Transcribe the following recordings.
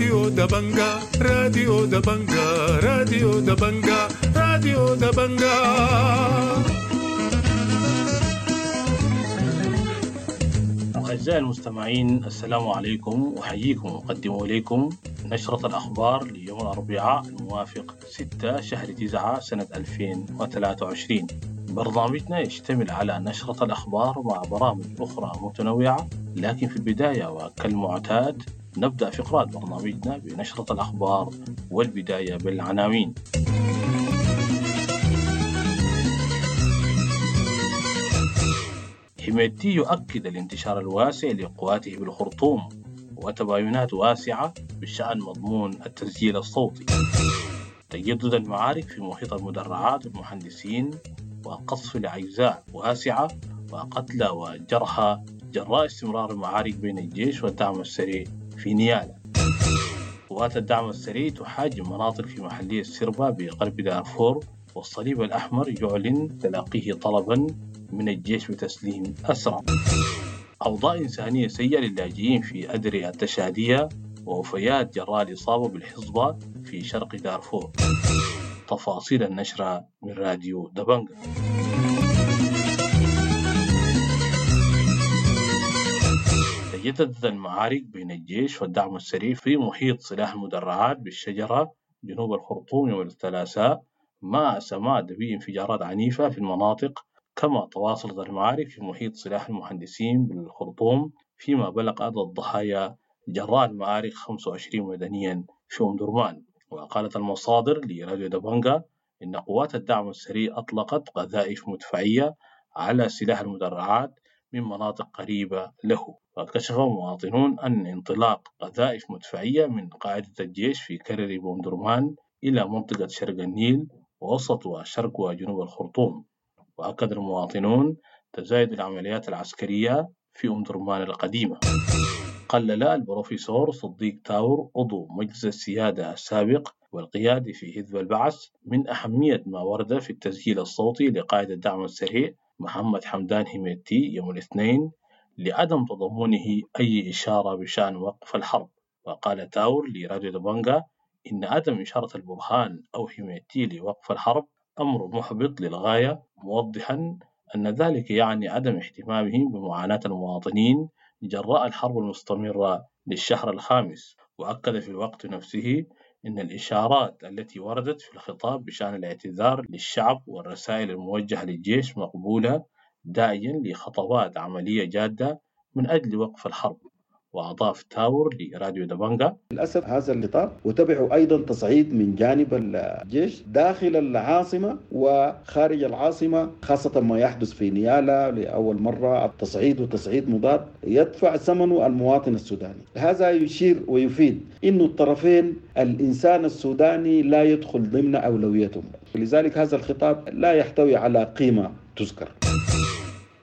راديو دبنجا راديو دبنجا راديو دبنجا راديو دبنجا أعزائي المستمعين السلام عليكم أحييكم وأقدم إليكم نشرة الأخبار ليوم الأربعاء الموافق 6 شهر 9 سنة 2023 برنامجنا يشتمل على نشرة الأخبار مع برامج أخرى متنوعة لكن في البداية وكالمعتاد نبدأ فقرات برنامجنا بنشرة الأخبار والبداية بالعناوين. حميدتي يؤكد الانتشار الواسع لقواته بالخرطوم وتباينات واسعة بشأن مضمون التسجيل الصوتي. تجدد المعارك في محيط المدرعات والمهندسين وقصف الأجزاء واسعة وقتلى وجرحى جراء استمرار المعارك بين الجيش والدعم السريع. في نيالا. قوات الدعم السريع تحاجم مناطق في محلية سربا بغرب دارفور والصليب الأحمر يعلن تلقيه طلبا من الجيش بتسليم أسرى. أوضاع إنسانية سيئة للاجئين في أدري التشادية ووفيات جراء الإصابة بالحصبة في شرق دارفور. تفاصيل النشرة من راديو دبنجا. تجددت المعارك بين الجيش والدعم السريع في محيط سلاح المدرعات بالشجرة جنوب الخرطوم يوم الثلاثاء مع سماد بانفجارات عنيفة في المناطق كما تواصلت المعارك في محيط سلاح المهندسين بالخرطوم فيما بلغ عدد الضحايا جراء المعارك 25 مدنيا في أم درمان وقالت المصادر لراديو دبنجا إن قوات الدعم السريع أطلقت قذائف مدفعية على سلاح المدرعات من مناطق قريبة له. وكشف مواطنون أن انطلاق قذائف مدفعية من قاعدة الجيش في كرري بومدرمان إلى منطقة شرق النيل ووسط وشرق وجنوب الخرطوم. وأكد المواطنون تزايد العمليات العسكرية في أم درمان القديمة قلل البروفيسور صديق تاور عضو مجلس السيادة السابق والقيادي في حزب البعث من أهمية ما ورد في التسجيل الصوتي لقائد الدعم السريع محمد حمدان هميتي يوم الاثنين لعدم تضمنه أي إشارة بشأن وقف الحرب. وقال تاور لراديو دبنجا إن عدم إشارة البرهان أو هميتي لوقف الحرب أمر محبط للغاية موضحا أن ذلك يعني عدم اهتمامهم بمعاناة المواطنين جراء الحرب المستمرة للشهر الخامس وأكد في الوقت نفسه أن الإشارات التي وردت في الخطاب بشأن الاعتذار للشعب والرسائل الموجهة للجيش مقبولة داعيا لخطوات عملية جادة من أجل وقف الحرب. وأضاف تاور لراديو دبنجا للأسف هذا الخطاب وتبعه أيضا تصعيد من جانب الجيش داخل العاصمة وخارج العاصمة خاصة ما يحدث في نيالا لأول مرة. التصعيد وتصعيد مضاد يدفع ثمنه المواطن السوداني. هذا يشير ويفيد أن الطرفين الإنسان السوداني لا يدخل ضمن أولويتهم لذلك هذا الخطاب لا يحتوي على قيمة تذكر.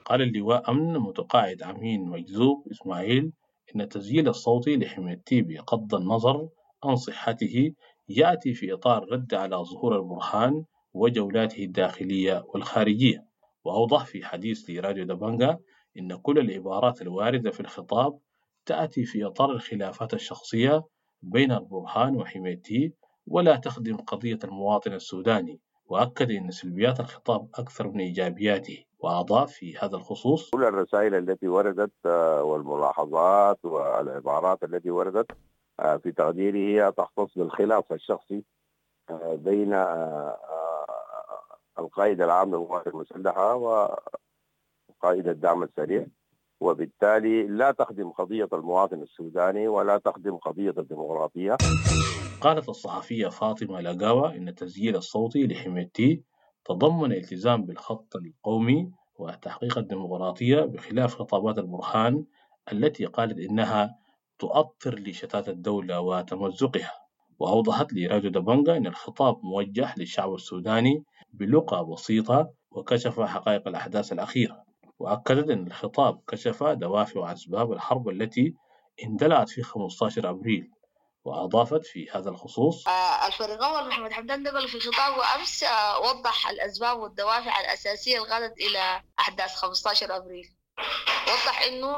قال اللواء أمن متقاعد أمين مجذوب إسماعيل إن التسجيل الصوتي لحميتي بغض النظر عن صحته يأتي في إطار رد على ظهور البرهان وجولاته الداخلية والخارجية. وأوضح في حديث لراديو دبنجا إن كل العبارات الواردة في الخطاب تأتي في إطار الخلافات الشخصية بين البرهان وحميتي ولا تخدم قضية المواطن السوداني. وأكد أن سلبيات الخطاب أكثر من إيجابياته وأضاف في هذا الخصوص كل الرسائل التي وردت آه، والملاحظات والعبارات التي وردت آه، في تقديري هي تختص بالخلاف الشخصي آه، بين القائد العام للقوات المسلحة وقائد الدعم السريع. وبالتالي لا تخدم قضية المواطن السوداني ولا تخدم قضية الديمقراطية. قالت الصحفية فاطمة لقاوة إن التسجيل الصوتي لحميتي تضمن التزام بالخط القومي وتحقيق الديمقراطية بخلاف خطابات البرهان التي قالت إنها تؤطر لشتات الدولة وتمزقها. وأوضحت لراديو دبنجا أن الخطاب موجه للشعب السوداني بلغة بسيطة وكشف حقائق الأحداث الأخيرة. وأكدت أن الخطاب كشف دوافع وأسباب الحرب التي اندلعت في 15 أبريل وأضافت في هذا الخصوص آه، الفريق محمد حمدان دبل في خطابه أمس آه، وضح الأسباب والدوافع الأساسية اللي إلى أحداث 15 أبريل. وضح إنه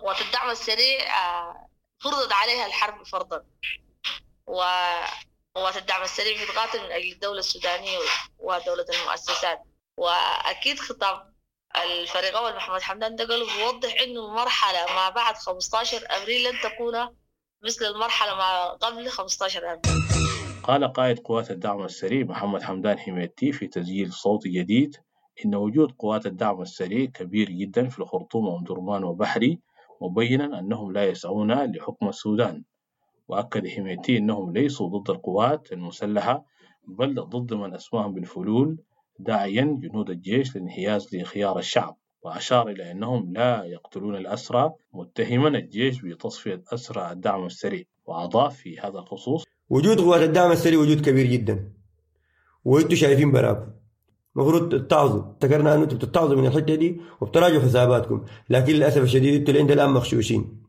قوات الدعم السريع آه، فرضت عليها الحرب فرضا. وقوات الدعم السريع بتقاتل من أجل الدولة السودانية ودولة المؤسسات. وأكيد خطاب الفريق أول محمد حمدان دقل بيوضح إنه المرحلة ما بعد 15 أبريل لن تكون مثل المرحلة ما قبل 15 أبريل. قال قائد قوات الدعم السريع محمد حمدان حميدتي في تسجيل صوتي جديد إن وجود قوات الدعم السريع كبير جدا في الخرطوم ومدرمان وبحري مبينا أنهم لا يسعون لحكم السودان. وأكد حميدتي أنهم ليسوا ضد القوات المسلحة بل ضد من أسماهم بالفلول داعيا جنود الجيش للانحياز لخيار الشعب وأشار إلى أنهم لا يقتلون الأسرى متهما الجيش بتصفية أسرى الدعم السريع وأضاف في هذا الخصوص. وجود قوات الدعم السريع وجود كبير جدا. وأنتم شايفين براكم. المفروض تتعظوا افتكرنا انه أنتم بتتعظوا من الحتة دي وبتراجعوا حساباتكم لكن للأسف الشديد أنتم لين الآن مغشوشين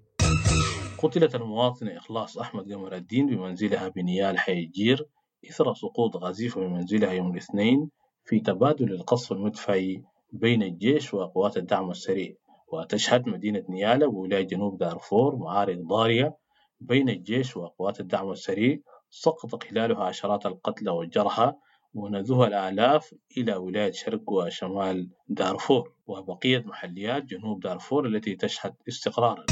قتلت المواطنة إخلاص أحمد قمر الدين بمنزلها بنيال حي الجير إثر سقوط غزيفة من منزلها يوم الاثنين. في تبادل القصف المدفعي بين الجيش وقوات الدعم السريع وتشهد مدينة نيالا بولاية جنوب دارفور معارك ضارية بين الجيش وقوات الدعم السريع سقط خلالها عشرات القتلى والجرحى ونذوها الآلاف إلى ولاية شرق وشمال دارفور وبقية محليات جنوب دارفور التي تشهد استقرارا.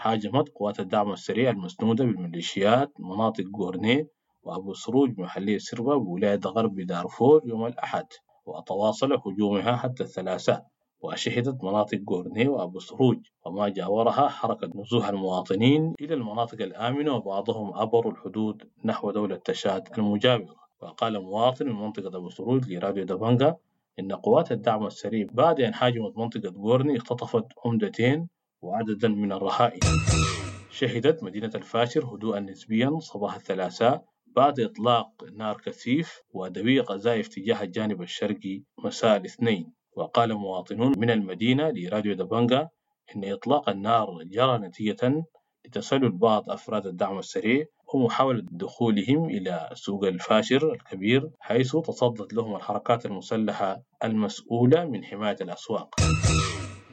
هاجمت قوات الدعم السريع المسنودة بالميليشيات مناطق غورنيه وأبو سروج بمحلية سربا بولاية غرب دارفور يوم الأحد وتواصل هجومها حتى الثلاثاء وشهدت مناطق غورنيه وأبو سروج وما جاورها حركة نزوح المواطنين إلى المناطق الآمنة وبعضهم عبروا الحدود نحو دولة تشاد المجاورة. وقال مواطن من منطقة أبو سروج لراديو دبنجا إن قوات الدعم السريع بعد أن هاجمت منطقة غورني اختطفت عمدتين وعددا من الرهائن شهدت مدينة الفاشر هدوءا نسبيا صباح الثلاثاء بعد إطلاق نار كثيف وأدوية قذائف تجاه الجانب الشرقي مساء الاثنين. وقال مواطنون من المدينة لراديو دبنجا إن إطلاق النار جرى نتيجة لتسلل بعض أفراد الدعم السريع ومحاولة دخولهم إلى سوق الفاشر الكبير حيث تصدت لهم الحركات المسلحة المسؤولة من حماية الأسواق.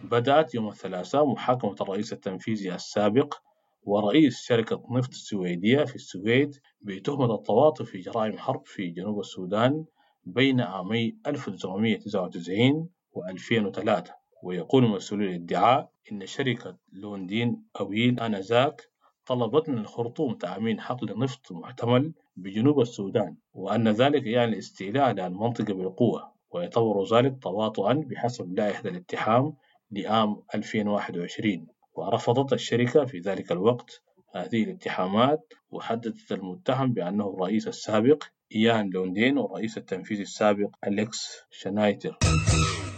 بدأت يوم الثلاثاء محاكمة الرئيس التنفيذي السابق ورئيس شركة نفط السويدية في السويد بتهمة التواطؤ في جرائم حرب في جنوب السودان بين عامي 1999 و 2003 ويقول مسؤولي الادعاء إن شركة لوندين أويل آنذاك طلبت من الخرطوم تأمين حقل نفط محتمل بجنوب السودان وأن ذلك يعني الاستيلاء على المنطقة بالقوة. ويعتبر ذلك تواطؤا بحسب لائحة الاتحام لعام 2021 ورفضت الشركة في ذلك الوقت هذه الاتهامات وحددت المتهم بأنه الرئيس السابق إيان لوندين والرئيس التنفيذي السابق أليكس شنايتر.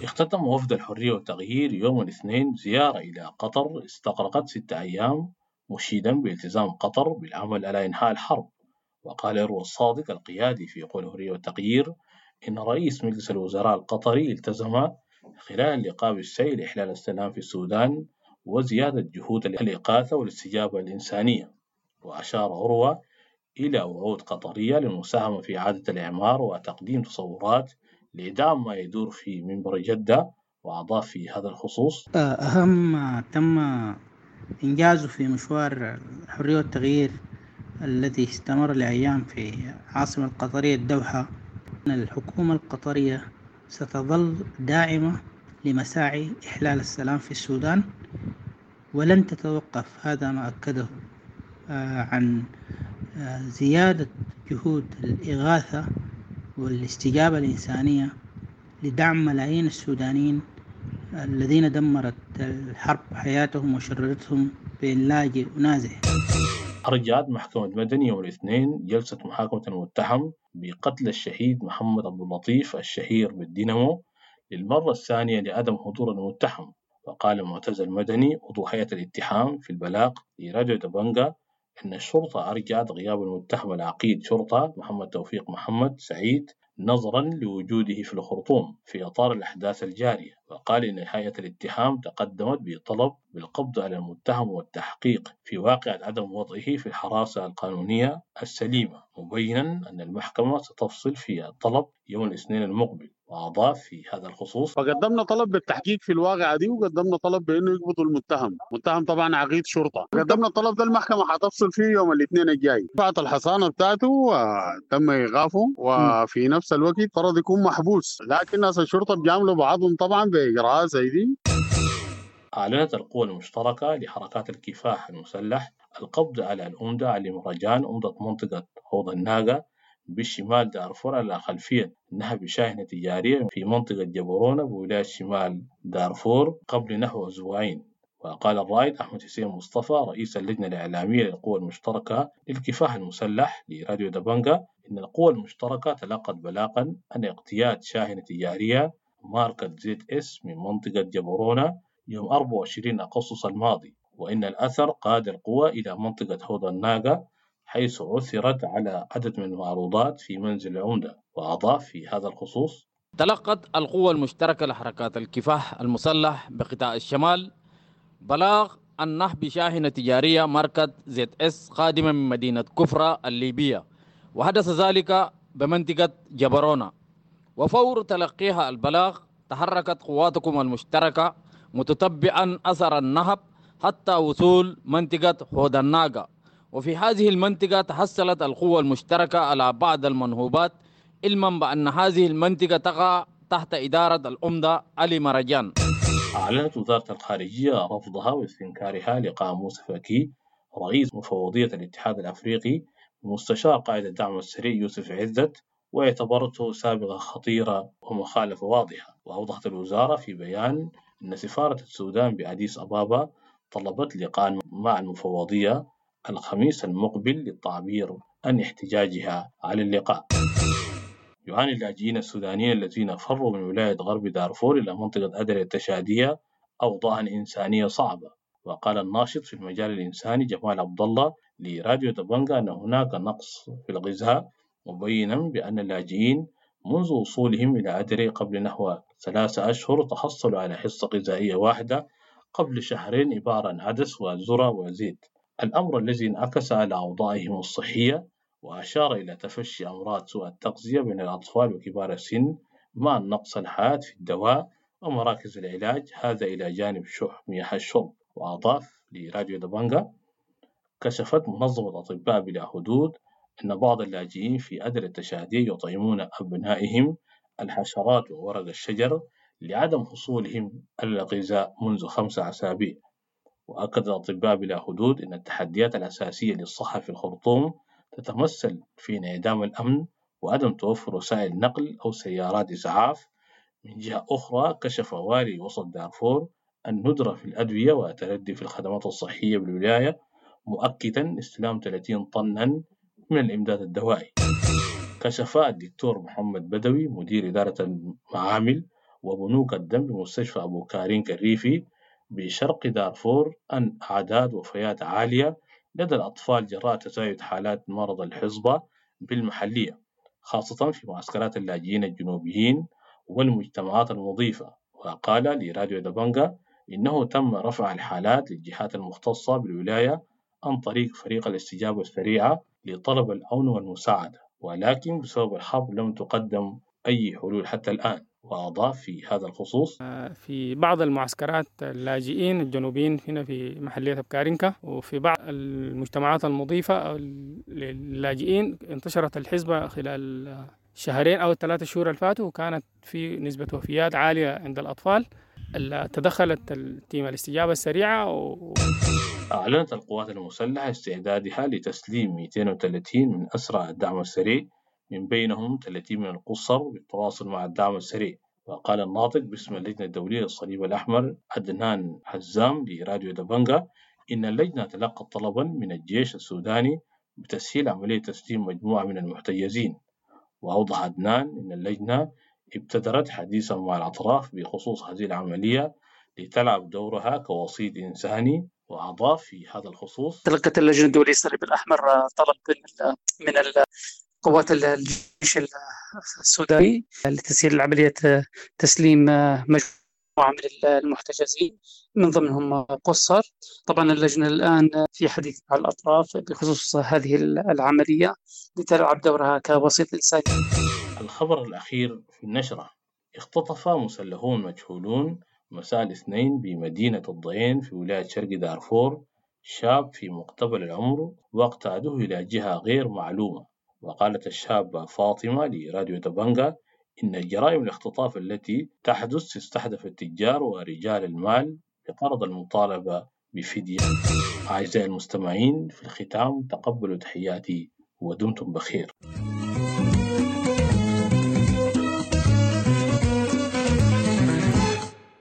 اختتم وفد الحرية والتغيير يوم الاثنين زيارة إلى قطر استغرقت ستة أيام مشيدا بالتزام قطر بالعمل على إنهاء الحرب. وقال إروى الصادق القيادي في قول الحرية والتغيير إن رئيس مجلس الوزراء القطري التزم خلال اللقاء بالسير إحلال السلام في السودان وزيادة جهود الإغاثة والاستجابة الإنسانية. وأشار أروى إلى وعود قطرية للمساهمة في إعادة الإعمار وتقديم تصورات لإدعام ما يدور في منبر جدة وأضاف في هذا الخصوص أهم ما تم إنجازه في مشوار الحرية والتغيير الذي استمر لأيام في العاصمة القطرية الدوحة أن الحكومة القطرية ستظل داعمة لمساعي إحلال السلام في السودان. ولن تتوقف. هذا ما أكده عن زيادة جهود الإغاثة والاستجابة الإنسانية لدعم ملايين السودانيين الذين دمرت الحرب حياتهم وشردتهم بين لاجئ ونازح أرجعت محكمة مدني يوم الاثنين جلسة محاكمة المتهم بقتل الشهيد محمد عبد اللطيف الشهير بالدينامو للمرة الثانية لعدم حضور المتهم. وقال معتز المدني عضو هيئة الاتهام في البلاغ لراديو دبنجا أن الشرطة أرجعت غياب المتهم العقيد شرطة محمد توفيق محمد سعيد نظرا لوجوده في الخرطوم في إطار الأحداث الجارية وقال إن هيئة الاتهام تقدمت بطلب بالقبض على المتهم والتحقيق في واقع عدم وضعه في الحراسة القانونية السليمة مبينا أن المحكمة ستفصل في الطلب يوم الاثنين المقبل. وأضاف في هذا الخصوص. فقدمنا طلب بالتحقيق في الواقعة دي وقدمنا طلب بأنه يقبضوا المتهم. متهم طبعا عقيد شرطة. قدمنا الطلب ده المحكمة حتفصل فيه يوم الاثنين الجاي. فات الحصانة بتاعته وتم إيقافه وفي نفس الوقت فرض يكون محبوس. لكن ناس الشرطة بيعملوا بعضهم طبعا بإجراءات زي دي. أعلنت القوى المشتركة لحركات الكفاح المسلح القبض على الأمدة علي مرجان أمدة منطقة حوض الناقة بشمال دارفور على خلفية نهب شاحنة تجارية في منطقة جبرونة بولاية شمال دارفور قبل نحو أسبوعين. وقال الرائد أحمد حسين مصطفى رئيس اللجنة الإعلامية للقوى المشتركة للكفاح المسلح لراديو دبنجا إن القوى المشتركة تلقت بلاغا أن اقتياد شاحنة تجارية ماركة زيت إس من منطقة جبرونة يوم 24 أغسطس الماضي. وإن الأثر قاد القوى إلى منطقة حوض الناقة حيث عثرت على عدد من المعروضات في منزل العمدة وأضاف في هذا الخصوص. تلقت القوى المشتركة لحركات الكفاح المسلح بقطاع الشمال. بلاغ عن نهب شاحنة تجارية ماركة زيت إس قادمة من مدينة كفرة الليبية. وحدث ذلك بمنطقة جبرونة وفور تلقيها البلاغ تحركت قواتكم المشتركة متتبعا أثر النهب حتى وصول منطقة الناقة وفي هذه المنطقة تحصلت القوة المشتركة على بعض المنهوبات علما بأن هذه المنطقة تقع تحت إدارة الأمدة علي مرجان. أعلنت وزارة الخارجية رفضها واستنكارها لقاء موسى فكي رئيس مفوضية الاتحاد الأفريقي مستشار قائد الدعم السريع يوسف عزت واعتبرته سابقة خطيرة ومخالفة واضحة. وأوضحت الوزارة في بيان أن سفارة السودان بأديس أبابا طلبت لقاء مع المفوضية الخميس المقبل للتعبير عن احتجاجها على اللقاء. يعاني اللاجئين السودانيين الذين فروا من ولاية غرب دارفور إلى منطقة أدري التشادية أوضاعا إنسانية صعبة. وقال الناشط في المجال الإنساني جمال عبد الله لراديو دبنجا أن هناك نقص في الغذاء مبينا بأن اللاجئين منذ وصولهم إلى أدري قبل نحو ثلاثة أشهر تحصلوا على حصة غذائية واحدة قبل شهرين عبارة عن عدس وذرة وزيت. الأمر الذي انعكس على أوضاعهم الصحية وأشار إلى تفشي أمراض سوء التغذية بين الأطفال وكبار السن مع النقص الحاد في الدواء ومراكز العلاج هذا إلى جانب شح مياه الشرب وأضاف لراديو دبنجا كشفت منظمة أطباء بلا حدود أن بعض اللاجئين في أدر التشادية يطعمون أبنائهم الحشرات وورق الشجر لعدم حصولهم على الغذاء منذ خمسة أسابيع. وأكد الأطباء بلا حدود أن التحديات الأساسية للصحة في الخرطوم تتمثل في انعدام الأمن وعدم توفر وسائل نقل أو سيارات إسعاف. من جهة أخرى كشف والي وسط دارفور الندرة في الأدوية والتردي في الخدمات الصحية بالولاية مؤكدا استلام 30 طنا من الإمداد الدوائي. كشف الدكتور محمد بدوي مدير إدارة المعامل وبنوك الدم بمستشفى أبو كارين كريفي بشرق دارفور أن أعداد وفيات عالية لدى الأطفال جراء تزايد حالات مرض الحصبة بالمحلية خاصة في معسكرات اللاجئين الجنوبيين والمجتمعات المضيفة. وقال لراديو دبنجا إنه تم رفع الحالات للجهات المختصة بالولاية عن طريق فريق الاستجابة السريعة لطلب العون والمساعدة ولكن بسبب الحرب لم تقدم أي حلول حتى الآن. وأضاف في هذا الخصوص. في بعض المعسكرات اللاجئين الجنوبيين هنا في محلية أبكارينكا وفي بعض المجتمعات المضيفة للاجئين انتشرت الحزبة خلال شهرين أو الثلاثة شهور اللي فاتوا وكانت في نسبة وفيات عالية عند الأطفال تدخلت التيم الاستجابة السريعة و... أعلنت القوات المسلحة استعدادها لتسليم 230 من أسرى الدعم السريع من بينهم 30 من القصر بالتواصل مع الدعم السريع. وقال الناطق باسم اللجنة الدولية للصليب الأحمر عدنان حزام لراديو دبنجا إن اللجنة تلقت طلبا من الجيش السوداني بتسهيل عملية تسليم مجموعة من المحتجزين. وأوضح عدنان أن اللجنة ابتدرت حديثا مع الأطراف بخصوص هذه العملية لتلعب دورها كوسيط إنساني وأضاف في هذا الخصوص. تلقت اللجنة الدولية للصليب الأحمر طلب من قوات الجيش السوداني لتسهيل عملية تسليم مجموعة من المحتجزين من ضمنهم قصر. طبعا اللجنة الآن في حديث مع الأطراف بخصوص هذه العملية لتلعب دورها كوسيط إنساني. الخبر الأخير في النشرة. اختطف مسلحون مجهولون مساء الاثنين بمدينة الضيين في ولاية شرق دارفور شاب في مقتبل العمر واقتادوه إلى جهة غير معلومة. وقالت الشابة فاطمة لراديو دبنجا إن جرائم الاختطاف التي تحدث تستهدف التجار ورجال المال بغرض المطالبة بفدية. أعزائي المستمعين في الختام تقبلوا تحياتي ودمتم بخير.